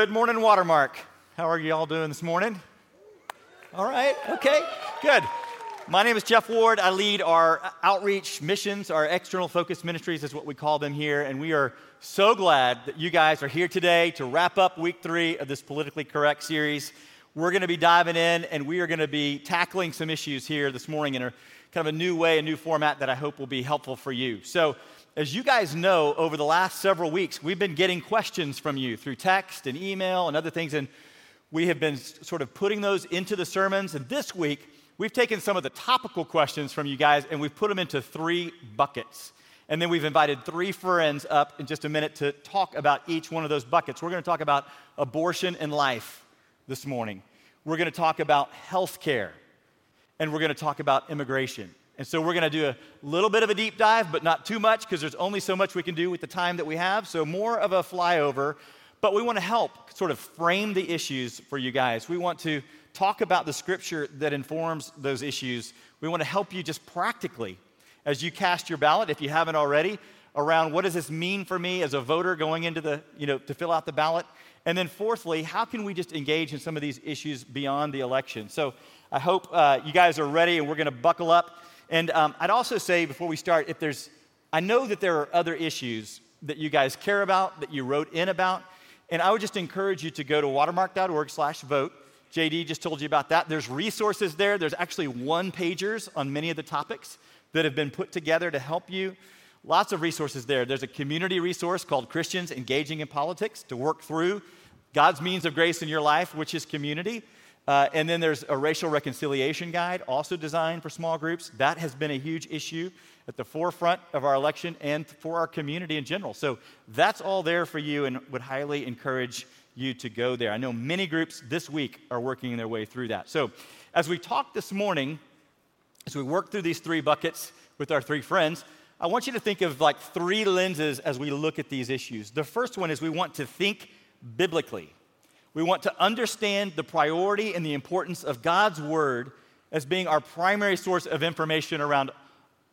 Good morning, Watermark. How are you all doing this morning? All right, okay, good. My name is Jeff Ward. I lead our outreach missions, our external focus ministries is what we call them here, and we are so glad that you guys are here today to wrap up week three of this politically correct series. We're going to be diving in and we are going to be tackling some issues here this morning in a kind of a new way, a new format that I hope will be helpful for you. So, as you guys know, over the last several weeks, we've been getting questions from you through text and email and other things, and we have been sort of putting those into the sermons. And this week, we've taken some of the topical questions from you guys and we've put them into three buckets. And then we've invited three friends up in just a minute to talk about each one of those buckets. We're going to talk about abortion and life this morning. We're going to talk about health care. And we're going to talk about immigration. And so we're going to do a little bit of a deep dive, but not too much because there's only so much we can do with the time that we have. So more of a flyover, but we want to help sort of frame the issues for you guys. We want to talk about the scripture that informs those issues. We want to help you just practically as you cast your ballot, if you haven't already, around what does this mean for me as a voter going into the, you know, to fill out the ballot. And then, fourthly, how can we just engage in some of these issues beyond the election? So, I hope uh, you guys are ready and we're going to buckle up. And um, I'd also say before we start, if there's, I know that there are other issues that you guys care about, that you wrote in about, and I would just encourage you to go to watermark.org/vote. JD just told you about that. There's resources there. There's actually one pagers on many of the topics that have been put together to help you. Lots of resources there. There's a community resource called Christians Engaging in Politics to work through God's means of grace in your life, which is community. Uh, and then there's a racial reconciliation guide, also designed for small groups. That has been a huge issue at the forefront of our election and for our community in general. So that's all there for you and would highly encourage you to go there. I know many groups this week are working their way through that. So as we talk this morning, as we work through these three buckets with our three friends, I want you to think of like three lenses as we look at these issues. The first one is we want to think biblically. We want to understand the priority and the importance of God's Word as being our primary source of information around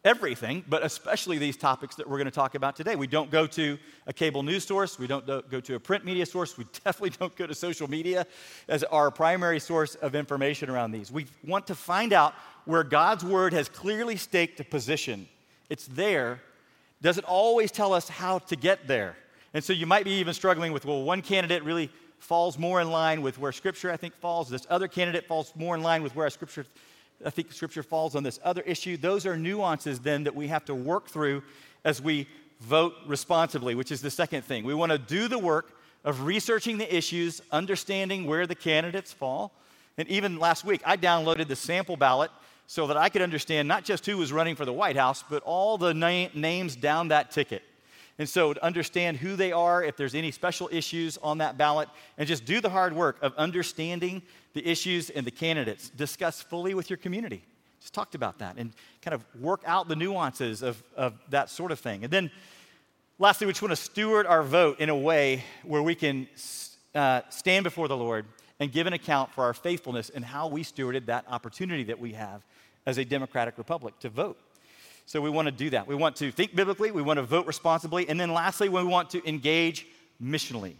everything, but especially these topics that we're going to talk about today. We don't go to a cable news source, we don't go to a print media source, we definitely don't go to social media as our primary source of information around these. We want to find out where God's Word has clearly staked a position. It's there. Does it always tell us how to get there? And so you might be even struggling with, well, one candidate really falls more in line with where Scripture, I think, falls. This other candidate falls more in line with where Scripture, I think Scripture falls on this other issue. Those are nuances then that we have to work through as we vote responsibly, which is the second thing. We want to do the work of researching the issues, understanding where the candidates fall. And even last week, I downloaded the sample ballot so that I could understand not just who was running for the White House, but all the na- names down that ticket. And so, to understand who they are, if there's any special issues on that ballot, and just do the hard work of understanding the issues and the candidates. Discuss fully with your community. Just talked about that and kind of work out the nuances of, of that sort of thing. And then, lastly, we just want to steward our vote in a way where we can uh, stand before the Lord and give an account for our faithfulness and how we stewarded that opportunity that we have as a democratic republic to vote. So we want to do that. We want to think biblically, we want to vote responsibly, and then lastly, we want to engage missionally.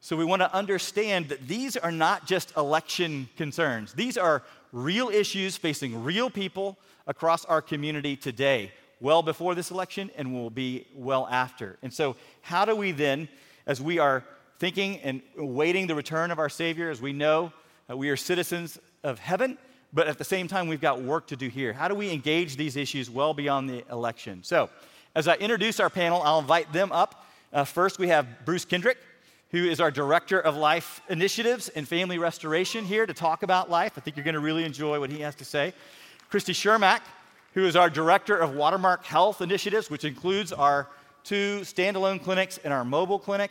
So we want to understand that these are not just election concerns, these are real issues facing real people across our community today, well before this election and will be well after. And so, how do we then, as we are thinking and awaiting the return of our Savior, as we know uh, we are citizens of heaven, but at the same time, we've got work to do here. How do we engage these issues well beyond the election? So, as I introduce our panel, I'll invite them up. Uh, first, we have Bruce Kendrick, who is our Director of Life Initiatives and Family Restoration here to talk about life. I think you're going to really enjoy what he has to say. Christy Shermack, who is our Director of Watermark Health Initiatives, which includes our two standalone clinics and our mobile clinic,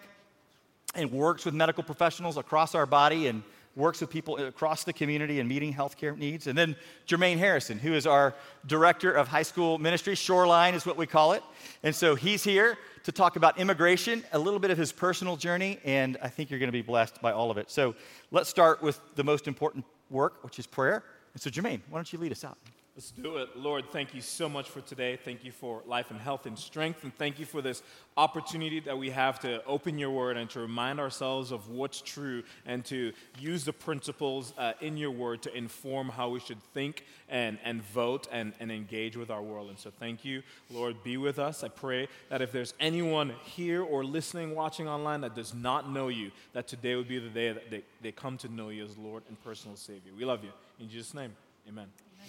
and works with medical professionals across our body and works with people across the community and meeting healthcare needs. And then Jermaine Harrison, who is our director of high school ministry, Shoreline is what we call it. And so he's here to talk about immigration, a little bit of his personal journey, and I think you're going to be blessed by all of it. So let's start with the most important work, which is prayer. And so, Jermaine, why don't you lead us out? Let's do it. Lord, thank you so much for today. Thank you for life and health and strength. And thank you for this opportunity that we have to open your word and to remind ourselves of what's true and to use the principles uh, in your word to inform how we should think and, and vote and, and engage with our world. And so thank you, Lord. Be with us. I pray that if there's anyone here or listening, watching online that does not know you, that today would be the day that they, they come to know you as Lord and personal Savior. We love you. In Jesus' name, amen.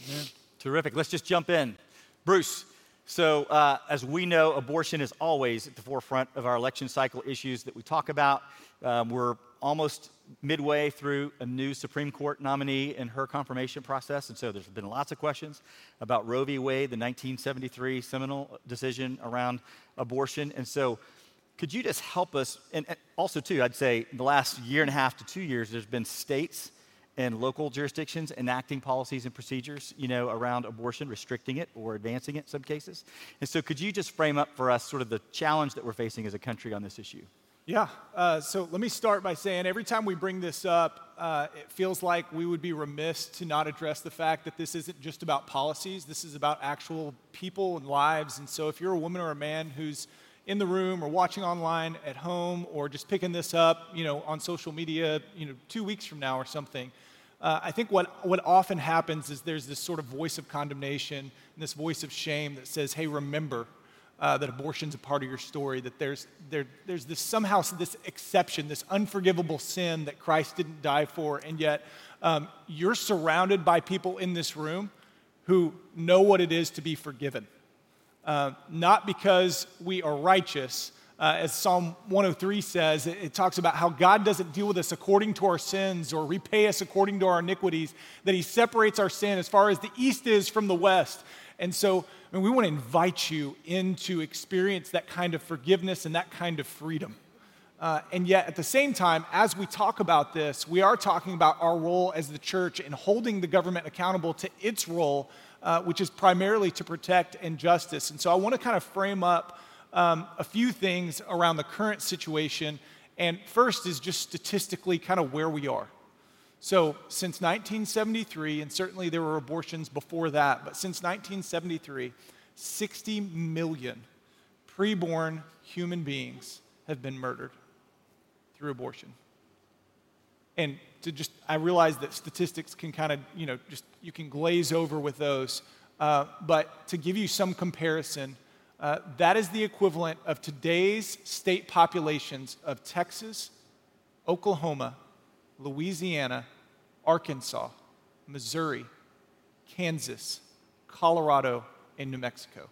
Amen. Terrific. Let's just jump in. Bruce, so uh, as we know, abortion is always at the forefront of our election cycle issues that we talk about. Um, we're almost midway through a new Supreme Court nominee in her confirmation process, and so there's been lots of questions about Roe v. Wade, the 1973 seminal decision around abortion. And so, could you just help us? And also, too, I'd say in the last year and a half to two years, there's been states and local jurisdictions enacting policies and procedures, you know, around abortion, restricting it or advancing it in some cases. And so, could you just frame up for us sort of the challenge that we're facing as a country on this issue? Yeah. Uh, so let me start by saying every time we bring this up, uh, it feels like we would be remiss to not address the fact that this isn't just about policies. This is about actual people and lives. And so if you're a woman or a man who's in the room or watching online at home or just picking this up, you know, on social media, you know, two weeks from now or something, uh, I think what, what often happens is there's this sort of voice of condemnation and this voice of shame that says, hey, remember uh, that abortion's a part of your story, that there's, there, there's this somehow this exception, this unforgivable sin that Christ didn't die for, and yet um, you're surrounded by people in this room who know what it is to be forgiven. Uh, not because we are righteous, uh, as Psalm 103 says, it, it, talks about how God doesn't deal with us according to our sins or repay us according to our iniquities, that He separates our sin as far as the east is from the west. And so I mean, we want to invite you into experience that kind of forgiveness and that kind of freedom. Uh, and yet, at the same time, as we talk about this, we are talking about our role as the church in holding the government accountable to its role, uh, which is primarily to protect and justice. And so I want to kind of frame up um, a few things around the current situation. And first is just statistically kind of where we are. So, since 1973, and certainly there were abortions before that, but since 1973, 60 million preborn human beings have been murdered through abortion. And to just, I realize that statistics can kind of, you know, just, you can glaze over with those. Uh, but to give you some comparison, uh, that is the equivalent of today's state populations of Texas, Oklahoma, Louisiana, Arkansas, Missouri, Kansas, Colorado, and New Mexico.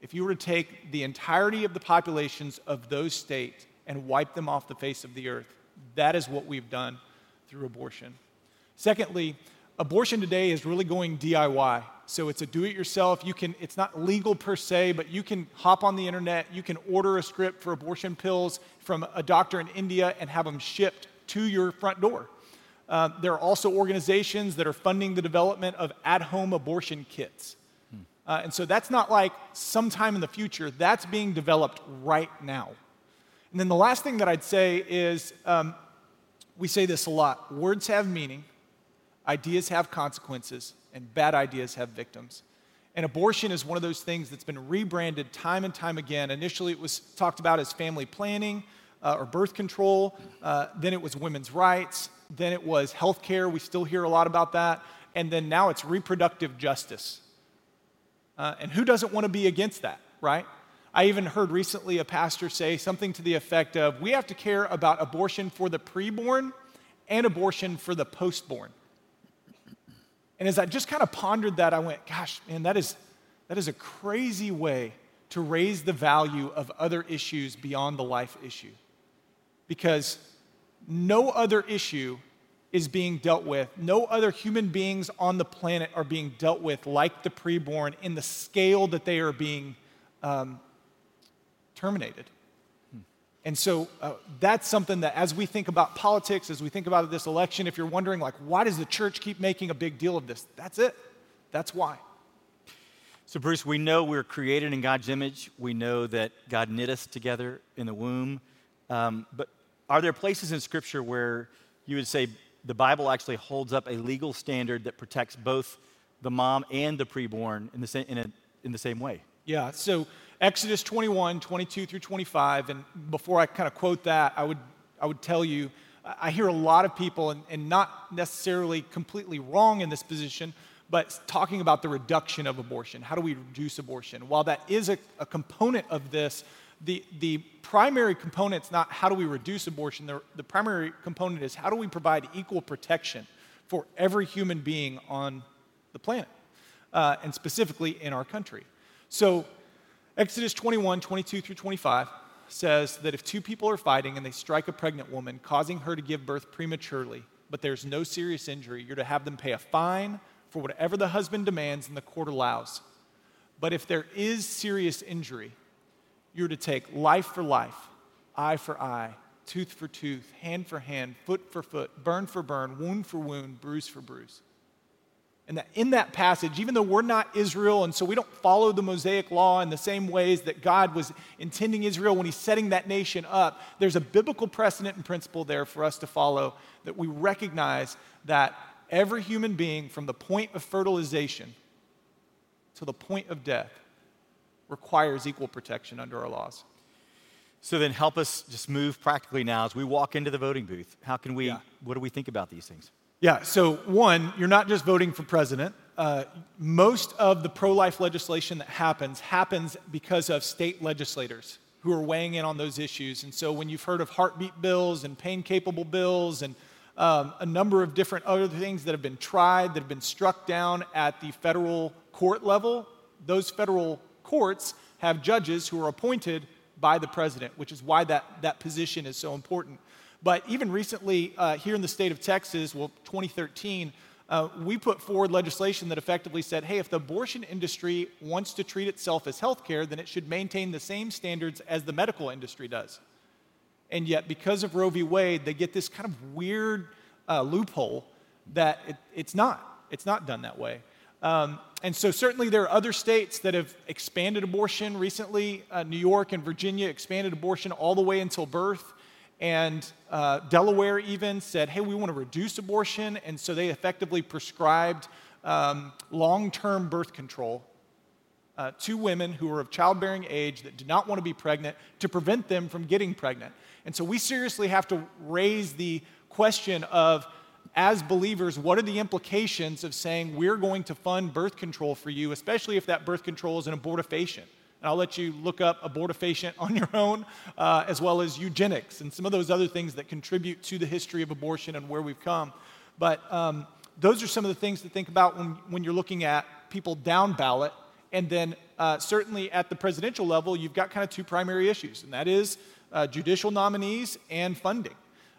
If you were to take the entirety of the populations of those states and wipe them off the face of the earth, that is what we've done through abortion. Secondly, abortion today is really going DIY. So it's a do it yourself. You can it's not legal per se, but you can hop on the internet, you can order a script for abortion pills from a doctor in India and have them shipped to your front door. Uh, there are also organizations that are funding the development of at home abortion kits. Hmm. Uh, and so that's not like sometime in the future, that's being developed right now. And then the last thing that I'd say is um, we say this a lot words have meaning, Ideas have consequences, and bad ideas have victims. And abortion is one of those things that's been rebranded time and time again. Initially, it was talked about as family planning uh, or birth control. Uh, then it was women's rights. Then it was health care. We still hear a lot about that. And then now it's reproductive justice. Uh, and who doesn't want to be against that, right? I even heard recently a pastor say something to the effect of we have to care about abortion for the preborn and abortion for the postborn. And as I just kind of pondered that, I went, gosh, man, that is, that is a crazy way to raise the value of other issues beyond the life issue. Because no other issue is being dealt with. No other human beings on the planet are being dealt with like the preborn in the scale that they are being um, terminated. And so uh, that's something that, as we think about politics, as we think about this election, if you're wondering, like, why does the church keep making a big deal of this? That's it. That's why. So, Bruce, we know we're created in God's image. We know that God knit us together in the womb. Um, but are there places in Scripture where you would say the Bible actually holds up a legal standard that protects both the mom and the preborn in the same, in, a, in the same way. Yeah, so Exodus 21, 22 through 25, and before I kind of quote that, I would, I would tell you, I hear a lot of people, and, and not necessarily completely wrong in this position, but talking about the reduction of abortion. How do we reduce abortion? While that is a, a component of this, the, the primary component is not how do we reduce abortion, the, the primary component is how do we provide equal protection for every human being on the planet, uh, and specifically in our country. So, Exodus 21, 22 through 25 says that if two people are fighting and they strike a pregnant woman, causing her to give birth prematurely, but there's no serious injury, you're to have them pay a fine for whatever the husband demands and the court allows. But if there is serious injury, you're to take life for life, eye for eye, tooth for tooth, hand for hand, foot for foot, burn for burn, wound for wound, bruise for bruise. And that in that passage, even though we're not Israel, and so we don't follow the Mosaic law in the same ways that God was intending Israel when He's setting that nation up, there's a biblical precedent and principle there for us to follow that we recognize that every human being, from the point of fertilization to the point of death, requires equal protection under our laws. So then help us just move practically now as we walk into the voting booth. How can we, Yeah. what do we think about these things? Yeah, so one, you're not just voting for president. Uh, most of the pro life legislation that happens happens because of state legislators who are weighing in on those issues. And so when you've heard of heartbeat bills and pain capable bills and um, a number of different other things that have been tried, that have been struck down at the federal court level, those federal courts have judges who are appointed by the president, which is why that, that position is so important. But even recently, uh, here in the state of Texas, well, 2013, uh, we put forward legislation that effectively said, hey, if the abortion industry wants to treat itself as healthcare, then it should maintain the same standards as the medical industry does. And yet, because of Roe v. Wade, they get this kind of weird uh, loophole that it, it's not. It's not done that way. Um, and so, certainly, there are other states that have expanded abortion recently. Uh, New York and Virginia expanded abortion all the way until birth. And uh, Delaware even said, hey, we want to reduce abortion. And so they effectively prescribed um, long term birth control uh, to women who are of childbearing age that do not want to be pregnant to prevent them from getting pregnant. And so we seriously have to raise the question of, as believers, what are the implications of saying we're going to fund birth control for you, especially if that birth control is an abortifacient? And I'll let you look up abortifacient on your own, uh, as well as eugenics and some of those other things that contribute to the history of abortion and where we've come. But um, those are some of the things to think about when, when you're looking at people down ballot. And then, uh, certainly at the presidential level, you've got kind of two primary issues, and that is uh, judicial nominees and funding.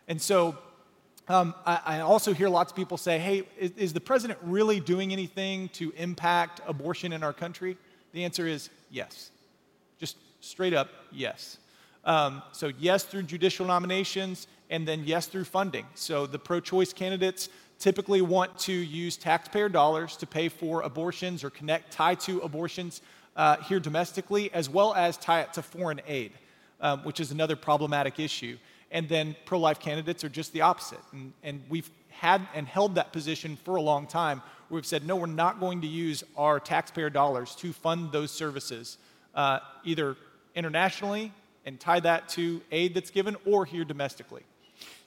And so, um, I, I, also hear lots of people say, hey, is, is the president really doing anything to impact abortion in our country? The answer is yes. Straight up, yes. Um, so, yes, through judicial nominations, and then yes, through funding. So, the pro choice candidates typically want to use taxpayer dollars to pay for abortions or connect, tie to abortions uh, here domestically, as well as tie it to foreign aid, um, which is another problematic issue. And then pro life candidates are just the opposite. And, and we've had and held that position for a long time where we've said, no, we're not going to use our taxpayer dollars to fund those services, uh, either internationally and tie that to aid that's given or here domestically.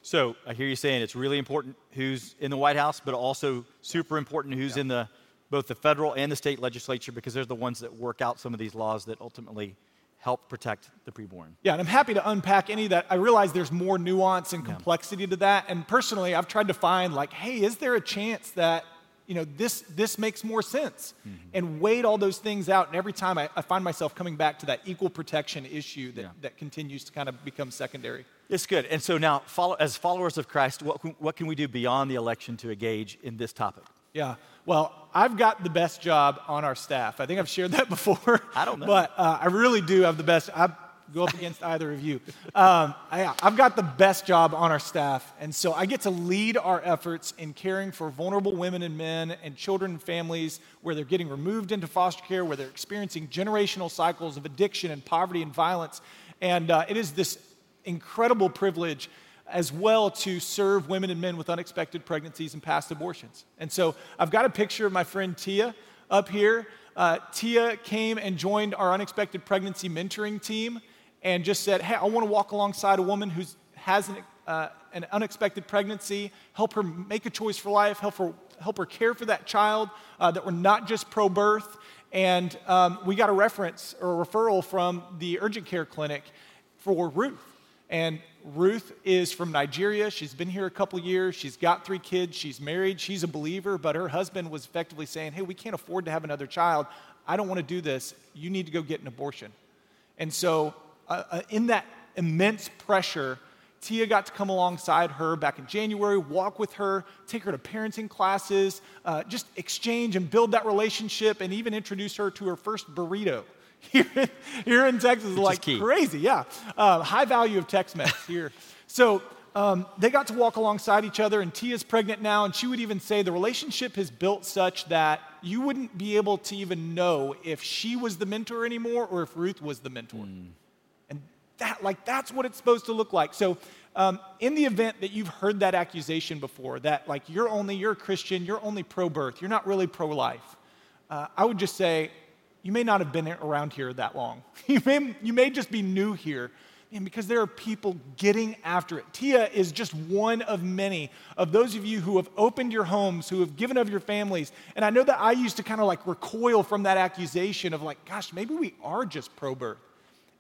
So I hear you saying it's really important who's in the White House, but also super important who's Yeah. in the both the federal and the state legislature because they're the ones that work out some of these laws that ultimately help protect the preborn. Yeah, and I'm happy to unpack any of that. I realize there's more nuance and complexity to that. And personally, I've tried to find like, hey, is there a chance that you know this this makes more sense? And weighed all those things out. And every time I, I find myself coming back to that equal protection issue that, Yeah. that continues to kind of become secondary. It's good. And so now, follow, as followers of Christ, what, can- what can we do beyond the election to engage in this topic? Yeah. Well, I've got the best job on our staff. I think I've shared that before. I don't know. But uh, I really do have the best. I go up against either of you. Um, I, I've got the best job on our staff. And so I get to lead our efforts in caring for vulnerable women and men and children and families where they're getting removed into foster care, where they're experiencing generational cycles of addiction and poverty and violence. And uh, it is this incredible privilege as well to serve women and men with unexpected pregnancies and past abortions. And so I've got a picture of my friend Tia up here. Uh, Tia came and joined our unexpected pregnancy mentoring team and just said, Hey, I want to walk alongside a woman who has an, uh, an unexpected pregnancy, help her make a choice for life, help her, help her care for that child, uh, that we're not just pro birth. And um, we got a reference or a referral from the urgent care clinic for Ruth. And Ruth is from Nigeria. She's been here a couple years. She's got three kids. She's married. She's a believer, but her husband was effectively saying, Hey, we can't afford to have another child. I don't want to do this. You need to go get an abortion. And so, uh, uh, in that immense pressure, Tia got to come alongside her back in January, walk with her, take her to parenting classes, uh, just exchange and build that relationship, and even introduce her to her first burrito. Here in, here in Texas is like crazy, yeah. Uh, high value of Tex Mex here. so um, they got to walk alongside each other, and Tia's pregnant now, and she would even say the relationship has built such that you wouldn't be able to even know if she was the mentor anymore or if Ruth was the mentor. Mm that like that's what it's supposed to look like so um, in the event that you've heard that accusation before that like you're only you're a christian you're only pro-birth you're not really pro-life uh, i would just say you may not have been around here that long you may, you may just be new here and because there are people getting after it. Tia is just one of many of those of you who have opened your homes, who have given of your families. And I know that I used to kind of like recoil from that accusation of like, gosh, maybe we are just pro birth.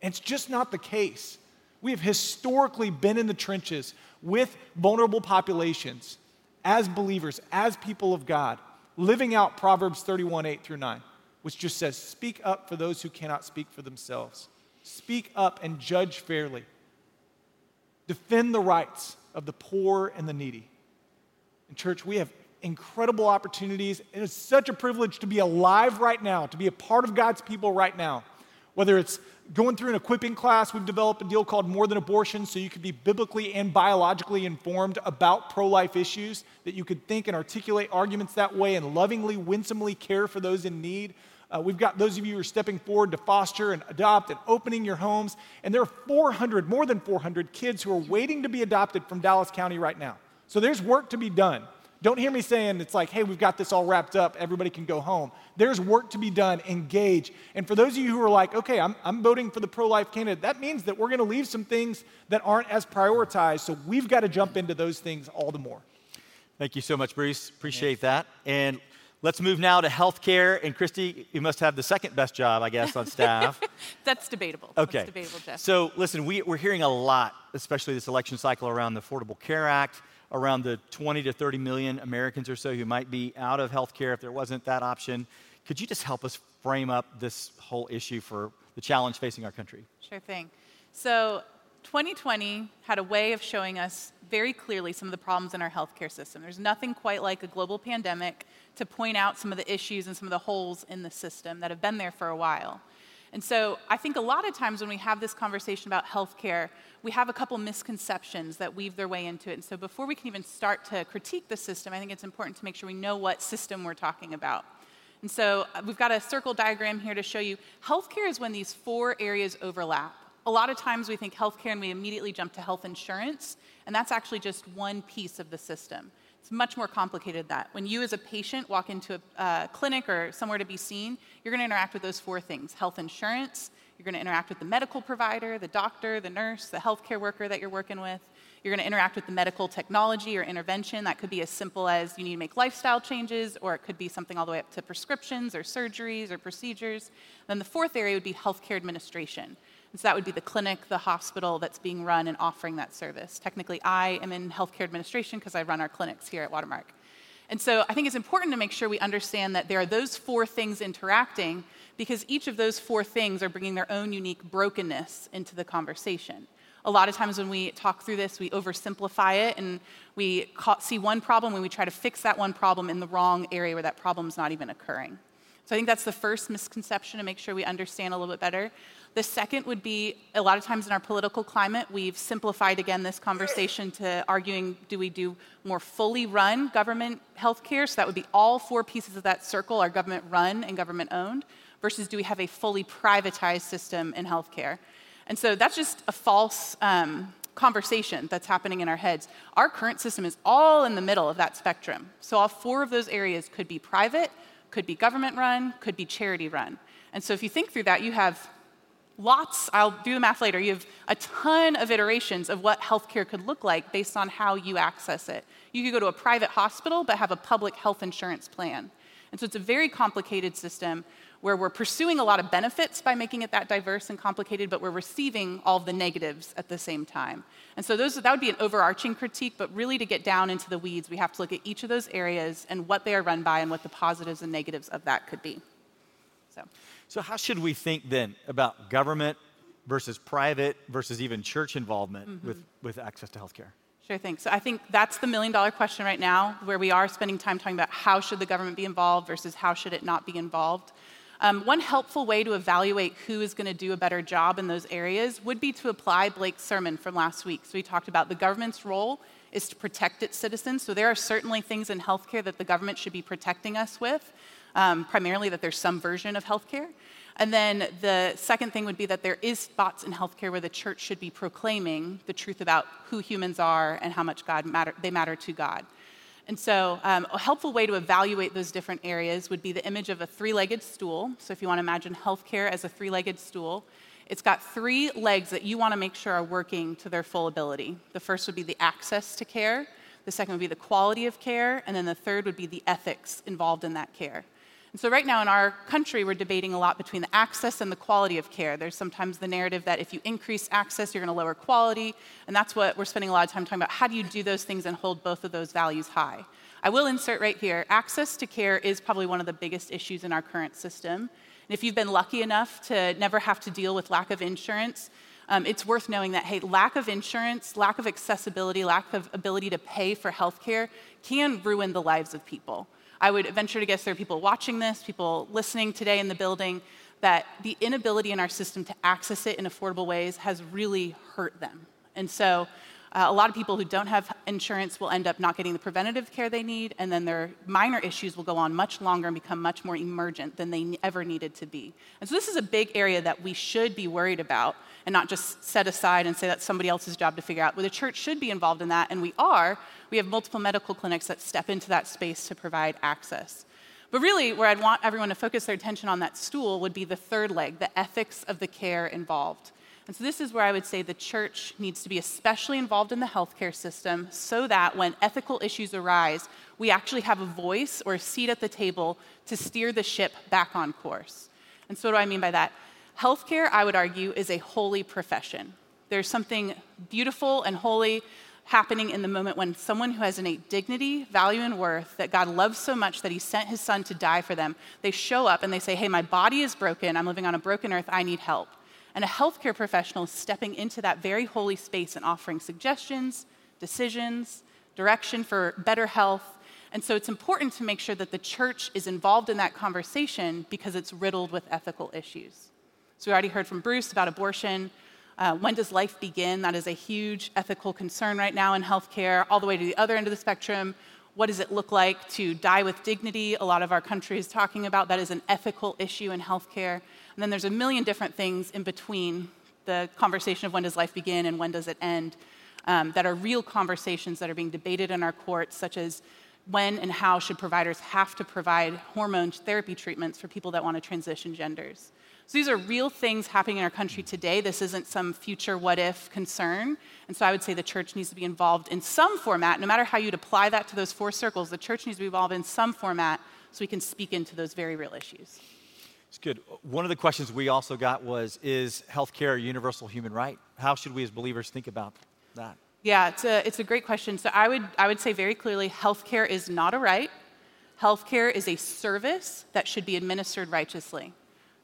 It's just not the case. We have historically been in the trenches with vulnerable populations as believers, as people of God, living out Proverbs 31 8 through 9, which just says, Speak up for those who cannot speak for themselves. Speak up and judge fairly. Defend the rights of the poor and the needy. In church, we have incredible opportunities. It is such a privilege to be alive right now, to be a part of God's people right now. Whether it's going through an equipping class, we've developed a deal called More Than Abortion so you can be biblically and biologically informed about pro life issues, that you could think and articulate arguments that way and lovingly, winsomely care for those in need. Uh, we've got those of you who are stepping forward to foster and adopt and opening your homes. And there are 400, more than 400 kids who are waiting to be adopted from Dallas County right now. So there's work to be done. Don't hear me saying it's like, hey, we've got this all wrapped up, everybody can go home. There's work to be done, engage. And for those of you who are like, okay, I'm, I'm voting for the pro life candidate, that means that we're going to leave some things that aren't as prioritized. So we've got to jump into those things all the more. Thank you so much, Bruce. Appreciate that. And let's move now to healthcare. And Christy, you must have the second best job, I guess, on staff. That's debatable. Okay. That's debatable, Jeff. So listen, we, we're hearing a lot, especially this election cycle, around the Affordable Care Act around the 20 to 30 million Americans or so who might be out of health care if there wasn't that option. Could you just help us frame up this whole issue for the challenge facing our country? Sure thing. So, 2020 had a way of showing us very clearly some of the problems in our healthcare system. There's nothing quite like a global pandemic to point out some of the issues and some of the holes in the system that have been there for a while. And so I think a lot of times when we have this conversation about healthcare, we have a couple misconceptions that weave their way into it. And so before we can even start to critique the system, I think it's important to make sure we know what system we're talking about. And so uh, we've got a circle diagram here to show you healthcare is when these four areas overlap. A lot of times we think healthcare and we immediately jump to health insurance, and that's actually just one piece of the system. It's much more complicated than that. When you, as a patient, walk into a uh, clinic or somewhere to be seen, you're going to interact with those four things health insurance, you're going to interact with the medical provider, the doctor, the nurse, the healthcare worker that you're working with. You're going to interact with the medical technology or intervention. That could be as simple as you need to make lifestyle changes, or it could be something all the way up to prescriptions or surgeries or procedures. Then the fourth area would be healthcare administration. And so that would be the clinic, the hospital that's being run and offering that service. Technically, I am in healthcare administration because I run our clinics here at Watermark. And so I think it's important to make sure we understand that there are those four things interacting because each of those four things are bringing their own unique brokenness into the conversation. A lot of times when we talk through this, we oversimplify it and we see one problem and we try to fix that one problem in the wrong area where that problem's not even occurring. So I think that's the first misconception to make sure we understand a little bit better. The second would be a lot of times in our political climate, we've simplified again this conversation to arguing do we do more fully run government healthcare? So that would be all four pieces of that circle are government run and government owned, versus do we have a fully privatized system in healthcare? And so that's just a false um, conversation that's happening in our heads. Our current system is all in the middle of that spectrum. So all four of those areas could be private, could be government run, could be charity run. And so if you think through that, you have lots, I'll do the math later, you have a ton of iterations of what healthcare could look like based on how you access it. You could go to a private hospital but have a public health insurance plan. And so it's a very complicated system where we're pursuing a lot of benefits by making it that diverse and complicated, but we're receiving all the negatives at the same time. And so those, that would be an overarching critique, but really to get down into the weeds, we have to look at each of those areas and what they are run by and what the positives and negatives of that could be. So, so how should we think then about government versus private versus even church involvement mm-hmm. with, with access to healthcare? Sure thing. So I think that's the million dollar question right now, where we are spending time talking about how should the government be involved versus how should it not be involved. Um, one helpful way to evaluate who is going to do a better job in those areas would be to apply Blake's sermon from last week. So we talked about the government's role is to protect its citizens. So there are certainly things in healthcare that the government should be protecting us with, um, primarily that there's some version of healthcare. And then the second thing would be that there is spots in healthcare where the church should be proclaiming the truth about who humans are and how much God matter, they matter to God. And so, um, a helpful way to evaluate those different areas would be the image of a three legged stool. So, if you want to imagine healthcare as a three legged stool, it's got three legs that you want to make sure are working to their full ability. The first would be the access to care, the second would be the quality of care, and then the third would be the ethics involved in that care. So, right now in our country, we're debating a lot between the access and the quality of care. There's sometimes the narrative that if you increase access, you're going to lower quality. And that's what we're spending a lot of time talking about. How do you do those things and hold both of those values high? I will insert right here access to care is probably one of the biggest issues in our current system. And if you've been lucky enough to never have to deal with lack of insurance, um, it's worth knowing that, hey, lack of insurance, lack of accessibility, lack of ability to pay for healthcare can ruin the lives of people. I would venture to guess there are people watching this, people listening today in the building, that the inability in our system to access it in affordable ways has really hurt them. And so uh, a lot of people who don't have insurance will end up not getting the preventative care they need, and then their minor issues will go on much longer and become much more emergent than they ever needed to be. And so, this is a big area that we should be worried about and not just set aside and say that's somebody else's job to figure out. Well, the church should be involved in that, and we are. We have multiple medical clinics that step into that space to provide access. But really, where I'd want everyone to focus their attention on that stool would be the third leg, the ethics of the care involved. And so, this is where I would say the church needs to be especially involved in the healthcare system so that when ethical issues arise, we actually have a voice or a seat at the table to steer the ship back on course. And so, what do I mean by that? Healthcare, I would argue, is a holy profession. There's something beautiful and holy happening in the moment when someone who has innate dignity, value, and worth that God loves so much that he sent his son to die for them, they show up and they say, Hey, my body is broken. I'm living on a broken earth. I need help and a healthcare professional stepping into that very holy space and offering suggestions, decisions, direction for better health. And so it's important to make sure that the church is involved in that conversation because it's riddled with ethical issues. So we already heard from Bruce about abortion. Uh, when does life begin? That is a huge ethical concern right now in healthcare, all the way to the other end of the spectrum. What does it look like to die with dignity? A lot of our country is talking about that is an ethical issue in healthcare. And then there's a million different things in between the conversation of when does life begin and when does it end um, that are real conversations that are being debated in our courts, such as when and how should providers have to provide hormone therapy treatments for people that want to transition genders. So these are real things happening in our country today. This isn't some future what if concern. And so I would say the church needs to be involved in some format. No matter how you'd apply that to those four circles, the church needs to be involved in some format so we can speak into those very real issues. It's good. One of the questions we also got was Is healthcare a universal human right? How should we as believers think about that? Yeah, it's a, it's a great question. So I would, I would say very clearly healthcare is not a right. Healthcare is a service that should be administered righteously.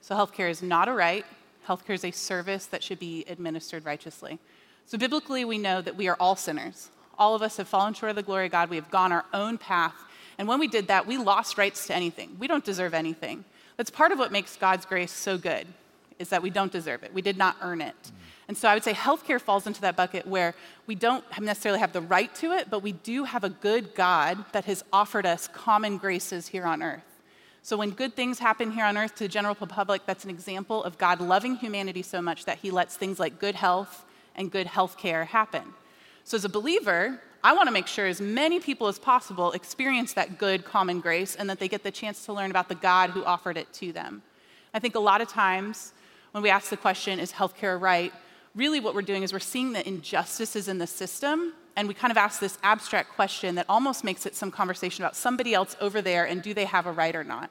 So healthcare is not a right. Healthcare is a service that should be administered righteously. So biblically, we know that we are all sinners. All of us have fallen short of the glory of God. We have gone our own path. And when we did that, we lost rights to anything. We don't deserve anything. That's part of what makes God's grace so good, is that we don't deserve it. We did not earn it. Mm. And so I would say healthcare falls into that bucket where we don't necessarily have the right to it, but we do have a good God that has offered us common graces here on earth. So when good things happen here on earth to the general public, that's an example of God loving humanity so much that he lets things like good health and good health care happen. So, as a believer, I want to make sure as many people as possible experience that good common grace and that they get the chance to learn about the God who offered it to them. I think a lot of times when we ask the question, is healthcare right? Really, what we're doing is we're seeing the injustices in the system, and we kind of ask this abstract question that almost makes it some conversation about somebody else over there and do they have a right or not.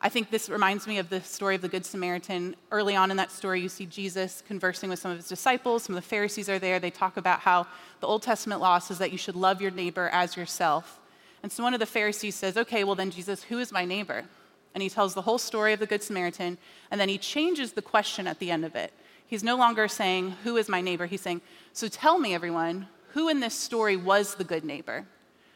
I think this reminds me of the story of the Good Samaritan. Early on in that story, you see Jesus conversing with some of his disciples. Some of the Pharisees are there. They talk about how the Old Testament law says that you should love your neighbor as yourself. And so one of the Pharisees says, Okay, well then, Jesus, who is my neighbor? And he tells the whole story of the Good Samaritan, and then he changes the question at the end of it. He's no longer saying, Who is my neighbor? He's saying, So tell me, everyone, who in this story was the good neighbor?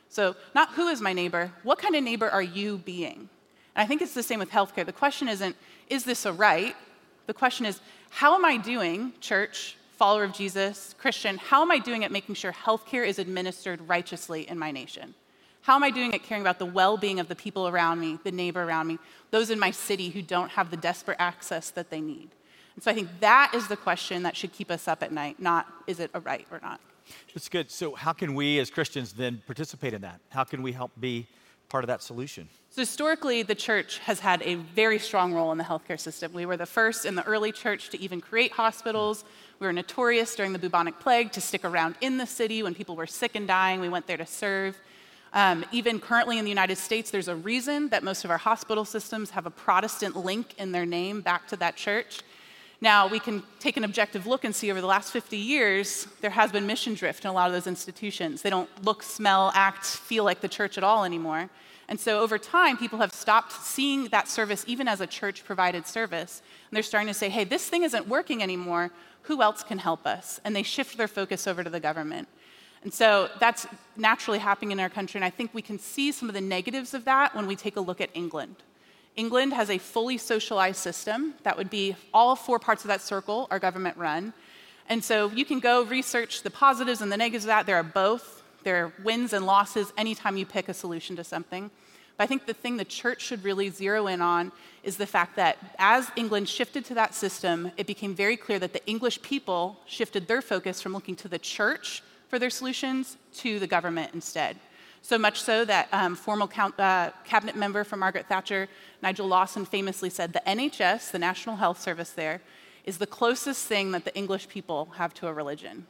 So, not who is my neighbor, what kind of neighbor are you being? And I think it's the same with healthcare. The question isn't, is this a right? The question is, how am I doing, church, follower of Jesus, Christian, how am I doing at making sure healthcare is administered righteously in my nation? How am I doing at caring about the well being of the people around me, the neighbor around me, those in my city who don't have the desperate access that they need? And so I think that is the question that should keep us up at night, not is it a right or not. That's good. So, how can we as Christians then participate in that? How can we help be part of that solution? So, historically, the church has had a very strong role in the healthcare system. We were the first in the early church to even create hospitals. We were notorious during the bubonic plague to stick around in the city when people were sick and dying. We went there to serve. Um, even currently in the United States, there's a reason that most of our hospital systems have a Protestant link in their name back to that church. Now, we can take an objective look and see over the last 50 years, there has been mission drift in a lot of those institutions. They don't look, smell, act, feel like the church at all anymore. And so over time, people have stopped seeing that service even as a church provided service. And they're starting to say, hey, this thing isn't working anymore. Who else can help us? And they shift their focus over to the government. And so that's naturally happening in our country. And I think we can see some of the negatives of that when we take a look at England. England has a fully socialized system. That would be all four parts of that circle are government run. And so you can go research the positives and the negatives of that. There are both. There are wins and losses anytime you pick a solution to something. But I think the thing the church should really zero in on is the fact that as England shifted to that system, it became very clear that the English people shifted their focus from looking to the church for their solutions to the government instead. So much so that um, former uh, cabinet member for Margaret Thatcher, Nigel Lawson, famously said the NHS, the National Health Service there, is the closest thing that the English people have to a religion.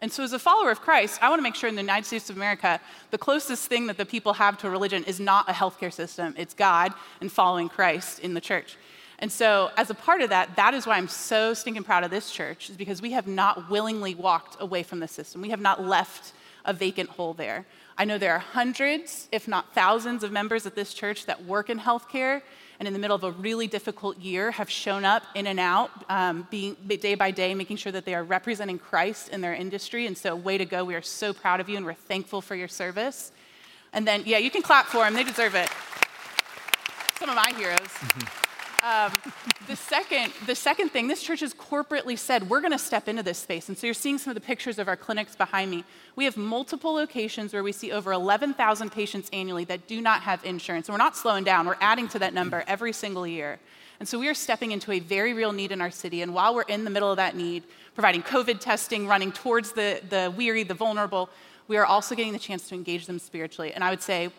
And so, as a follower of Christ, I want to make sure in the United States of America, the closest thing that the people have to a religion is not a healthcare system, it's God and following Christ in the church. And so, as a part of that, that is why I'm so stinking proud of this church, is because we have not willingly walked away from the system. We have not left a vacant hole there. I know there are hundreds, if not thousands, of members at this church that work in healthcare and in the middle of a really difficult year have shown up in and out, um, being day by day, making sure that they are representing Christ in their industry. And so, way to go. We are so proud of you and we're thankful for your service. And then, yeah, you can clap for them, they deserve it. Some of my heroes. Mm-hmm. Um, the second, the second thing, this church has corporately said we're going to step into this space, and so you're seeing some of the pictures of our clinics behind me. We have multiple locations where we see over 11,000 patients annually that do not have insurance. And we're not slowing down; we're adding to that number every single year. And so we are stepping into a very real need in our city. And while we're in the middle of that need, providing COVID testing, running towards the, the weary, the vulnerable, we are also getting the chance to engage them spiritually. And I would say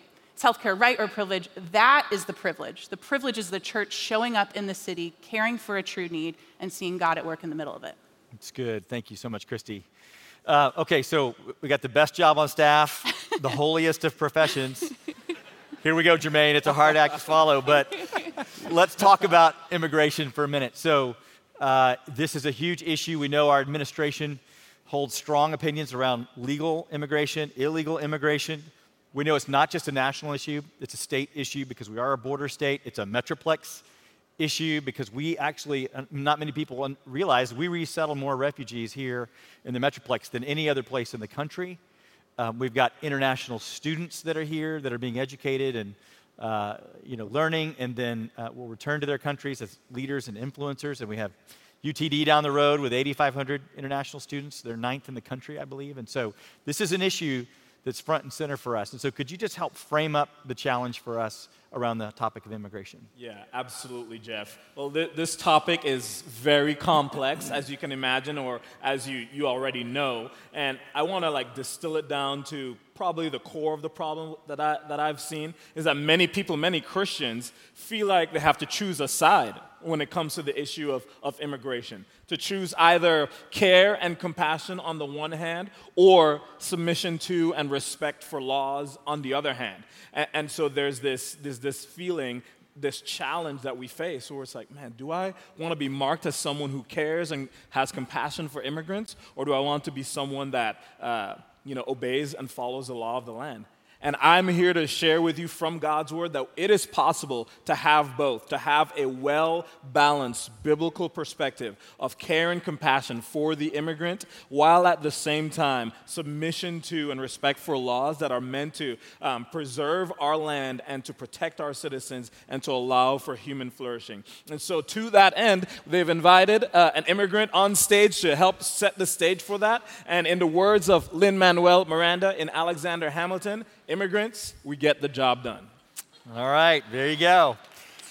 healthcare right or privilege, that is the privilege. The privilege is the church showing up in the city, caring for a true need, and seeing God at work in the middle of it. It's good. Thank you so much, Christy. Uh, okay, so we got the best job on staff, the holiest of professions. Here we go, Jermaine. It's a hard act to follow, but let's talk about immigration for a minute. So, uh, this is a huge issue. We know our administration holds strong opinions around legal immigration, illegal immigration. We know it's not just a national issue, it's a state issue because we are a border state. It's a metroplex issue because we actually, uh, not many people realize, we resettle more refugees here in the metroplex than any other place in the country. Um, we've got international students that are here that are being educated and uh, you know, learning, and then uh, will return to their countries as leaders and influencers. And we have UTD down the road with 8,500 international students. They're ninth in the country, I believe. And so this is an issue that's front and center for us. And so, could you just help frame up the challenge for us around the topic of immigration? Yeah, absolutely, Jeff. Well, th- this topic is very complex, as you can imagine, or as you, you already know. And I want to like distill it down to probably the core of the problem that, I, that I've seen is that many people, many Christians, feel like they have to choose a side when it comes to the issue of, of immigration. To choose either care and compassion on the one hand, or submission to and respect for laws on the other hand. And, and so there's this, this, this feeling this challenge that we face where it's like, man, do I want to be marked as someone who cares and has compassion for immigrants, or do I want to be someone that uh, you know, obeys and follows the law of the land? And I'm here to share with you from God's word that it is possible to have both, to have a well balanced biblical perspective of care and compassion for the immigrant, while at the same time submission to and respect for laws that are meant to um, preserve our land and to protect our citizens and to allow for human flourishing. And so, to that end, they've invited uh, an immigrant on stage to help set the stage for that. And in the words of Lin Manuel Miranda in Alexander Hamilton, immigrants, we get the job done. All right, there you go.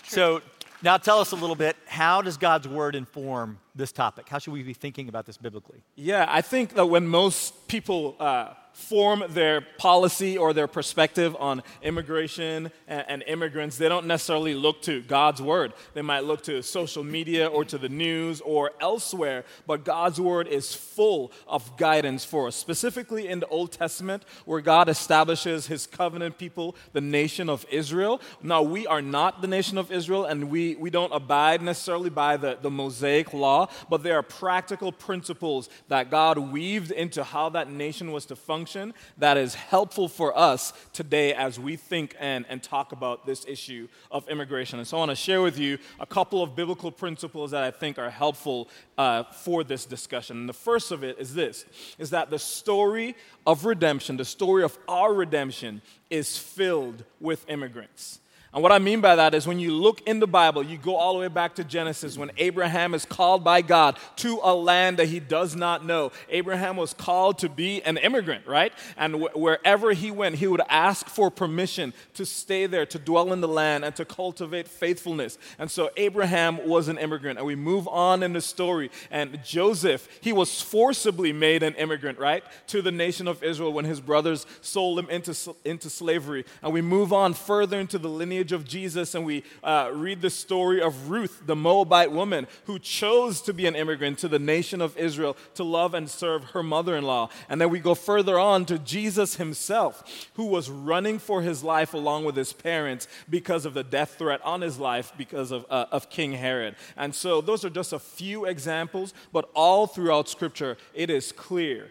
So now tell us a little bit how does God's word inform this topic? How should we be thinking about this biblically? Yeah, I think that when most people uh, form their policy or their perspective on immigration and, and, immigrants, they don't necessarily look to God's word. They might look to social media or to the news or elsewhere, but God's word is full of guidance for us, specifically in the Old Testament, where God establishes his covenant people, the nation of Israel. Now, we are not the nation of Israel, and we, we don't abide necessarily by the, the Mosaic law, but there are practical principles that God weaved into how that nation was to function that is helpful for us today as we think and, and talk about this issue of immigration. And so I want to share with you a couple of biblical principles that I think are helpful uh, for this discussion. And the first of it is this is that the story of redemption, the story of our redemption, is filled with immigrants. And what I mean by that is when you look in the Bible, you go all the way back to Genesis when Abraham is called by God to a land that he does not know. Abraham was called to be an immigrant, right? And wh- wherever he went, he would ask for permission to stay there, to dwell in the land, and to cultivate faithfulness. And so Abraham was an immigrant. And we move on in the story. And Joseph, he was forcibly made an immigrant, right? To the nation of Israel when his brothers sold him into, into slavery. And we move on further into the lineage lineage of Jesus and we uh, read the story of Ruth, the Moabite woman who chose to be an immigrant to the nation of Israel to love and serve her mother in law. And then we go further on to Jesus himself, who was running for his life along with his parents because of the death threat on his life because of, uh, of King Herod. And so those are just a few examples, but all throughout Scripture, it is clear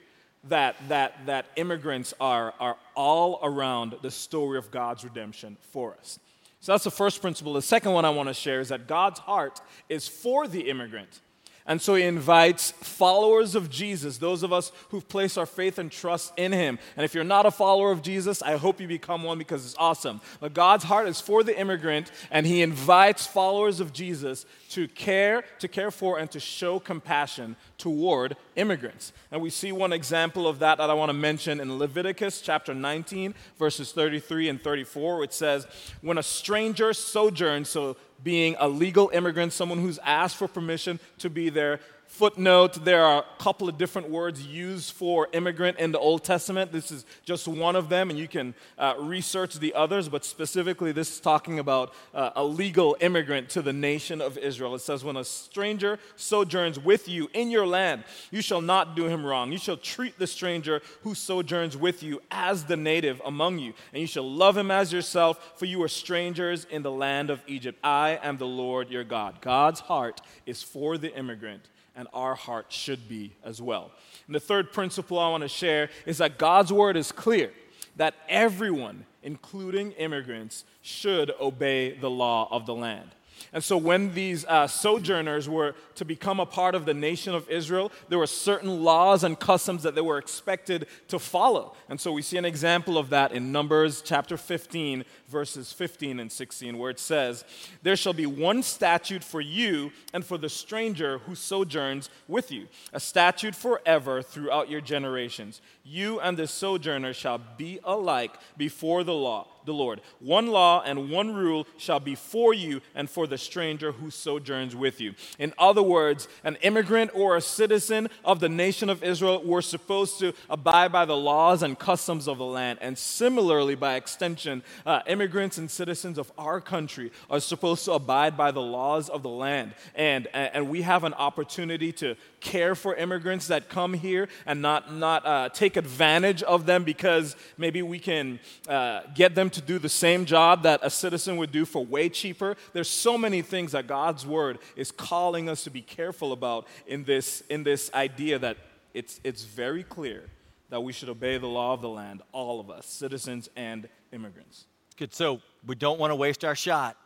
that, that, that immigrants are, are all around the story of God's redemption for us. So that's the first principle. The second one I want to share is that God's heart is for the immigrant. And so he invites followers of Jesus, those of us who've placed our faith and trust in him. And if you're not a follower of Jesus, I hope you become one because it's awesome. But God's heart is for the immigrant, and he invites followers of Jesus to care, to care for, and to show compassion toward immigrants. And we see one example of that that I want to mention in Leviticus chapter 19, verses 33 and 34, which says, When a stranger sojourns, so being a legal immigrant, someone who's asked for permission to be there, footnote, there are a couple of different words used for immigrant in the Old Testament. This is just one of them, and you can uh, research the others, but specifically, this is talking about uh, a legal immigrant to the nation of Israel. It says, When a stranger sojourns with you in your land, you shall not do him wrong. You shall treat the stranger who sojourns with you as the native among you, and you shall love him as yourself, for you are strangers in the land of Egypt. I am the Lord your God. God's heart is for the immigrant and our heart should be as well. And the third principle I want to share is that God's word is clear that everyone, including immigrants, should obey the law of the land. And so, when these uh, sojourners were to become a part of the nation of Israel, there were certain laws and customs that they were expected to follow. And so, we see an example of that in Numbers chapter 15, verses 15 and 16, where it says, There shall be one statute for you and for the stranger who sojourns with you, a statute forever throughout your generations. You and the sojourner shall be alike before the law the Lord. One law and one rule shall be for you and for the stranger who sojourns with you. In other words, an immigrant or a citizen of the nation of Israel were supposed to abide by the laws and customs of the land. And similarly, by extension, uh, immigrants and citizens of our country are supposed to abide by the laws of the land. And, and we have an opportunity to care for immigrants that come here and not, not uh, take advantage of them because maybe we can uh, get them to do the same job that a citizen would do for way cheaper. There's so many things that God's word is calling us to be careful about in this, in this idea that it's, it's very clear that we should obey the law of the land, all of us, citizens and immigrants. Good. So we don't want to waste our shot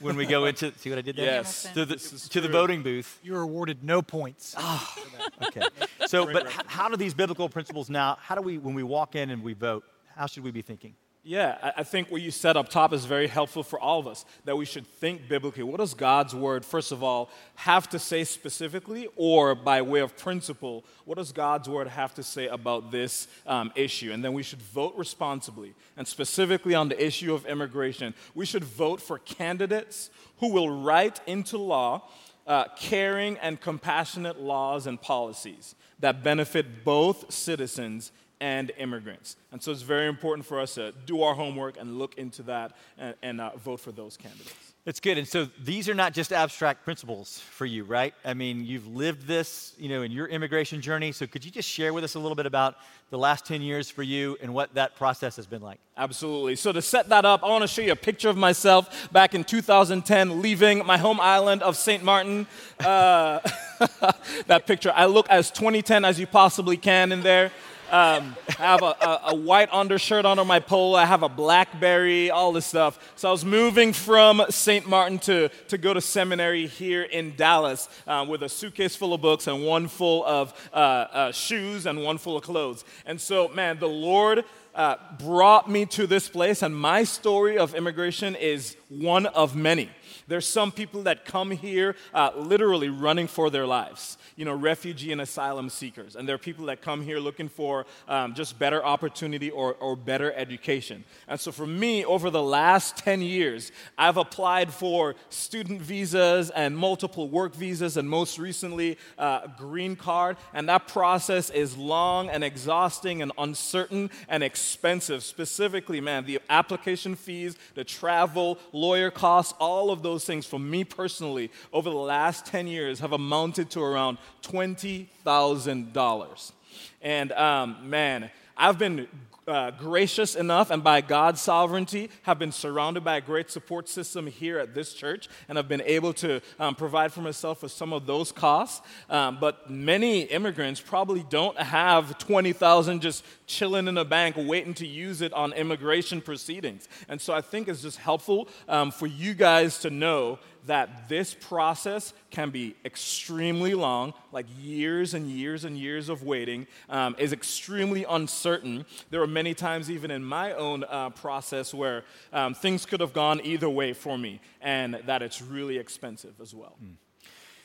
when we go into see what I did there? Yes. To the, to the voting booth. You're awarded no points. Oh, okay. So, but how do these biblical principles now? How do we, when we walk in and we vote, how should we be thinking? Yeah, I think what you said up top is very helpful for all of us that we should think biblically. What does God's word, first of all, have to say specifically, or by way of principle, what does God's word have to say about this um, issue? And then we should vote responsibly. And specifically on the issue of immigration, we should vote for candidates who will write into law uh, caring and compassionate laws and policies that benefit both citizens and immigrants. And so it's very important for us to do our homework and look into that and, and uh, vote for those candidates. That's good. And so these are not just abstract principles for you, right? I mean, you've lived this, you know, in your immigration journey. So could you just share with us a little bit about the last 10 years for you and what that process has been like? Absolutely. So to set that up, I want to show you a picture of myself back in 2010 leaving my home island of St. Martin. Uh, that picture, I look as 2010 as you possibly can in there. Um, I have a, a, a, white undershirt under my polo. I have a Blackberry, all this stuff. So I was moving from St. Martin to, to go to seminary here in Dallas um, with a suitcase full of books and one full of uh, uh, shoes and one full of clothes. And so, man, the Lord uh, brought me to this place, and my story of immigration is one of many. There's some people that come here uh, literally running for their lives you know, refugee and asylum seekers. And there are people that come here looking for um, just better opportunity or, or better education. And so for me, over the last 10 years, I've applied for student visas and multiple work visas, and most recently, uh, green card. And that process is long and exhausting and uncertain and expensive. Specifically, man, the application fees, the travel, lawyer costs, all of those things for me personally over the last 10 years have amounted to around $20,000. And um, man, I've been uh, gracious enough and by God's sovereignty have been surrounded by a great support system here at this church and have been able to um, provide for myself with some of those costs. Um, but many immigrants probably don't have 20,000 just chilling in a bank waiting to use it on immigration proceedings. And so I think it's just helpful um, for you guys to know that this process can be extremely long, like years and years and years of waiting, um, is extremely uncertain. There were many times, even in my own uh, process, where um, things could have gone either way for me, and that it's really expensive as well. Mm.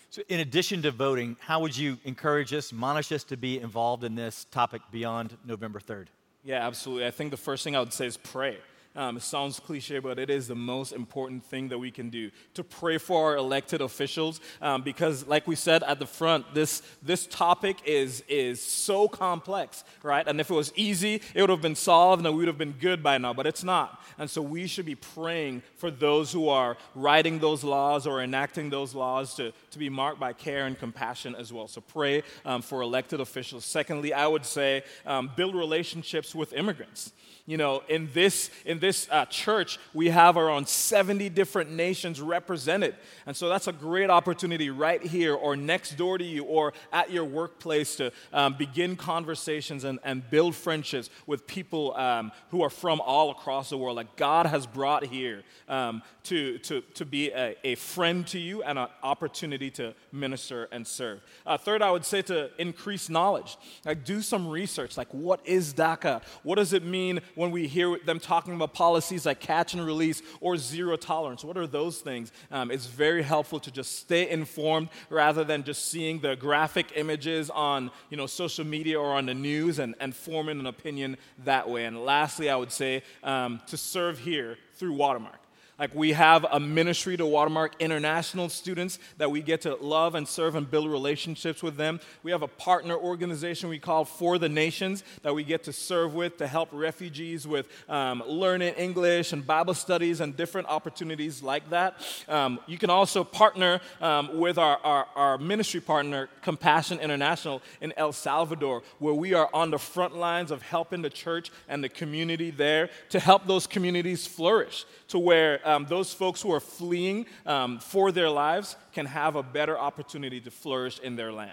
So, in addition to voting, how would you encourage us, admonish us to be involved in this topic beyond November 3rd? Yeah, absolutely. I think the first thing I would say is pray. Um, it sounds cliche, but it is the most important thing that we can do to pray for our elected officials um, because, like we said at the front, this, this topic is, is so complex, right? And if it was easy, it would have been solved and we would have been good by now, but it's not. And so we should be praying for those who are writing those laws or enacting those laws to, to be marked by care and compassion as well. So pray um, for elected officials. Secondly, I would say um, build relationships with immigrants you know in this in this uh, church, we have around 70 different nations represented. And so that's a great opportunity right here or next door to you or at your workplace to um, begin conversations and, and build friendships with people um, who are from all across the world. Like God has brought here um, to, to, to be a, a, friend to you and an opportunity to minister and serve. Uh, third, I would say to increase knowledge. Like do some research. Like what is DACA? What does it mean when we hear them talking about policies like catch and release or zero tolerance? What are those things? Um, it's very helpful to just stay informed rather than just seeing the graphic images on you know, social media or on the news and, and forming an opinion that way. And lastly, I would say um, to serve here through Watermark. Like we have a ministry to Watermark International students that we get to love and serve and build relationships with them. We have a partner organization we call For the Nations that we get to serve with to help refugees with um, learning English and Bible studies and different opportunities like that. Um, you can also partner um, with our, our, our ministry partner, Compassion International in El Salvador, where we are on the front lines of helping the church and the community there to help those communities flourish to where um, those folks who are fleeing um, for their lives can have a better opportunity to flourish in their land.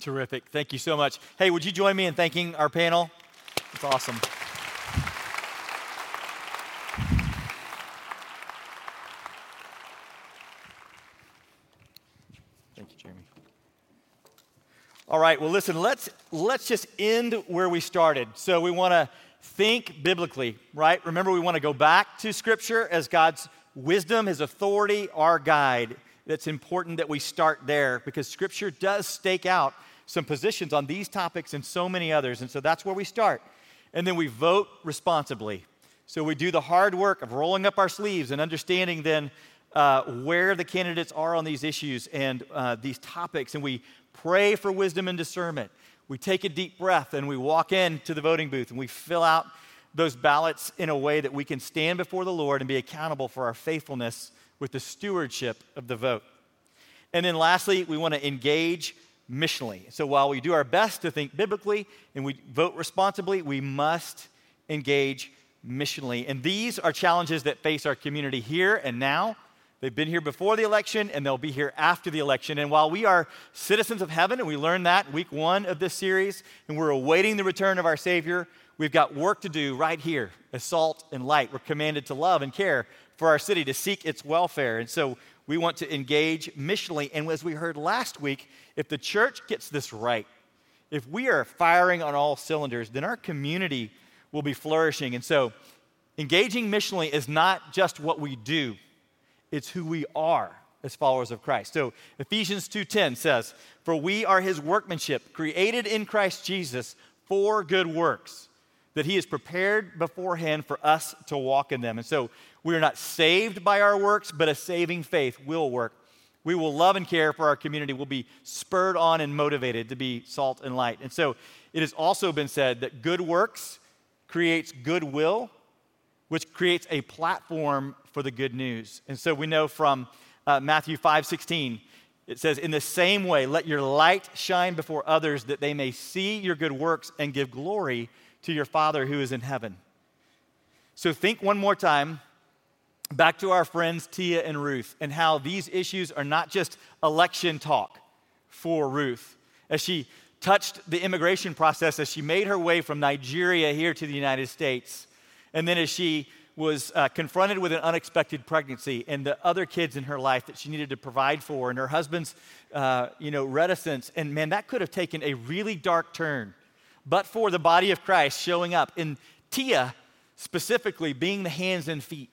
Terrific. Thank you so much. Hey, would you join me in thanking our panel? It's awesome. Thank you, Jeremy. All right, well, listen, let's, let's just end where we started. So we want to think biblically, right? Remember, we want to go back to Scripture as God's wisdom, His authority, our guide. That's important that we start there because Scripture does stake out some positions on these topics and so many others. And so that's where we start. And then we vote responsibly. So we do the hard work of rolling up our sleeves and understanding then uh, where the candidates are on these issues and uh, these topics. And we pray for wisdom and discernment we take a deep breath and we walk into the voting booth and we fill out those ballots in a way that we can stand before the Lord and be accountable for our faithfulness with the stewardship of the vote. And then lastly, we want to engage missionally. So while we do our best to think biblically and we vote responsibly, we must engage missionally. And these are challenges that face our community here and now They've been here before the election and they'll be here after the election. And while we are citizens of heaven, and we learned that week one of this series, and we're awaiting the return of our Savior, we've got work to do right here as salt and light. We're commanded to love and care for our city, to seek its welfare. And so we want to engage missionally. And as we heard last week, if the church gets this right, if we are firing on all cylinders, then our community will be flourishing. And so engaging missionally is not just what we do it's who we are as followers of Christ. So Ephesians 2:10 says, "For we are his workmanship, created in Christ Jesus for good works, that he has prepared beforehand for us to walk in them." And so we are not saved by our works, but a saving faith will work. We will love and care for our community. We'll be spurred on and motivated to be salt and light. And so it has also been said that good works creates goodwill, which creates a platform for the good news. And so we know from uh, Matthew 5 16, it says, In the same way, let your light shine before others that they may see your good works and give glory to your Father who is in heaven. So think one more time back to our friends Tia and Ruth and how these issues are not just election talk for Ruth. As she touched the immigration process, as she made her way from Nigeria here to the United States, and then as she was uh, confronted with an unexpected pregnancy and the other kids in her life that she needed to provide for, and her husband's, uh, you know, reticence. And man, that could have taken a really dark turn, but for the body of Christ showing up, in Tia specifically being the hands and feet.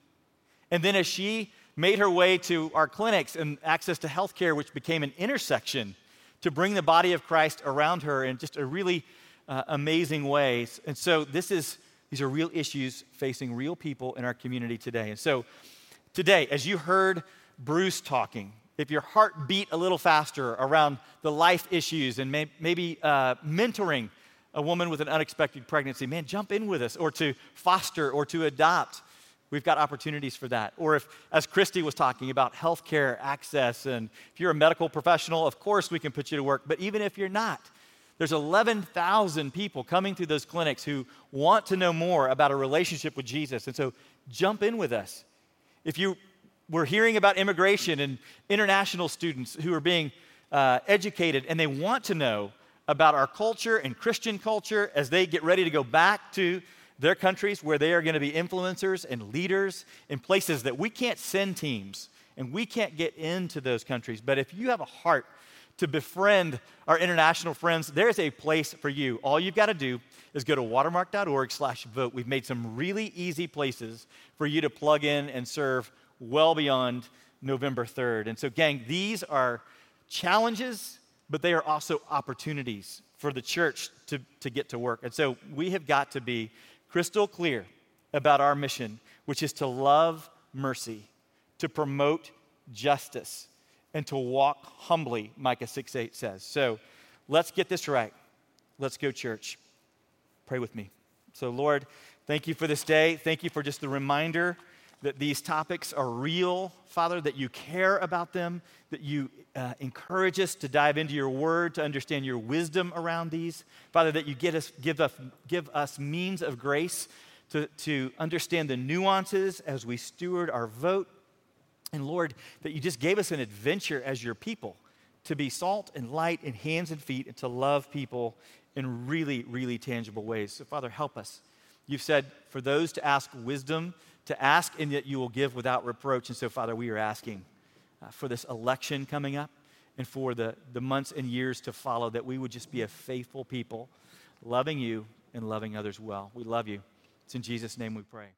And then as she made her way to our clinics and access to health care, which became an intersection to bring the body of Christ around her in just a really uh, amazing ways. And so this is these are real issues facing real people in our community today. And so, today, as you heard Bruce talking, if your heart beat a little faster around the life issues and may, maybe uh, mentoring a woman with an unexpected pregnancy, man, jump in with us, or to foster or to adopt. We've got opportunities for that. Or if, as Christy was talking about healthcare access, and if you're a medical professional, of course we can put you to work. But even if you're not, There's 11,000 people coming through those clinics who want to know more about a relationship with Jesus. And so jump in with us. If you were hearing about immigration and international students who are being uh, educated and they want to know about our culture and Christian culture as they get ready to go back to their countries where they are going to be influencers and leaders in places that we can't send teams and we can't get into those countries. But if you have a heart to befriend our international friends, there's a place for you. All you've got to do is go to watermark.org slash vote. We've made some really easy places for you to plug in and serve well beyond November 3rd. And so, gang, these are challenges, but they are also opportunities for the church to, to get to work. And so we have got to be crystal clear about our mission, which is to love mercy, to promote justice, and to walk humbly, Micah 6 8 says. So let's get this right. Let's go, church. Pray with me. So, Lord, thank you for this day. Thank you for just the reminder that these topics are real, Father, that you care about them, that you uh, encourage us to dive into your word, to understand your wisdom around these. Father, that you get us, give, us, give us means of grace to, to understand the nuances as we steward our vote. And Lord, that you just gave us an adventure as your people to be salt and light in hands and feet and to love people in really, really tangible ways. So, Father, help us. You've said for those to ask wisdom, to ask and yet you will give without reproach. And so, Father, we are asking uh, for this election coming up and for the, the months and years to follow that we would just be a faithful people, loving you and loving others well. We love you. It's in Jesus' name we pray.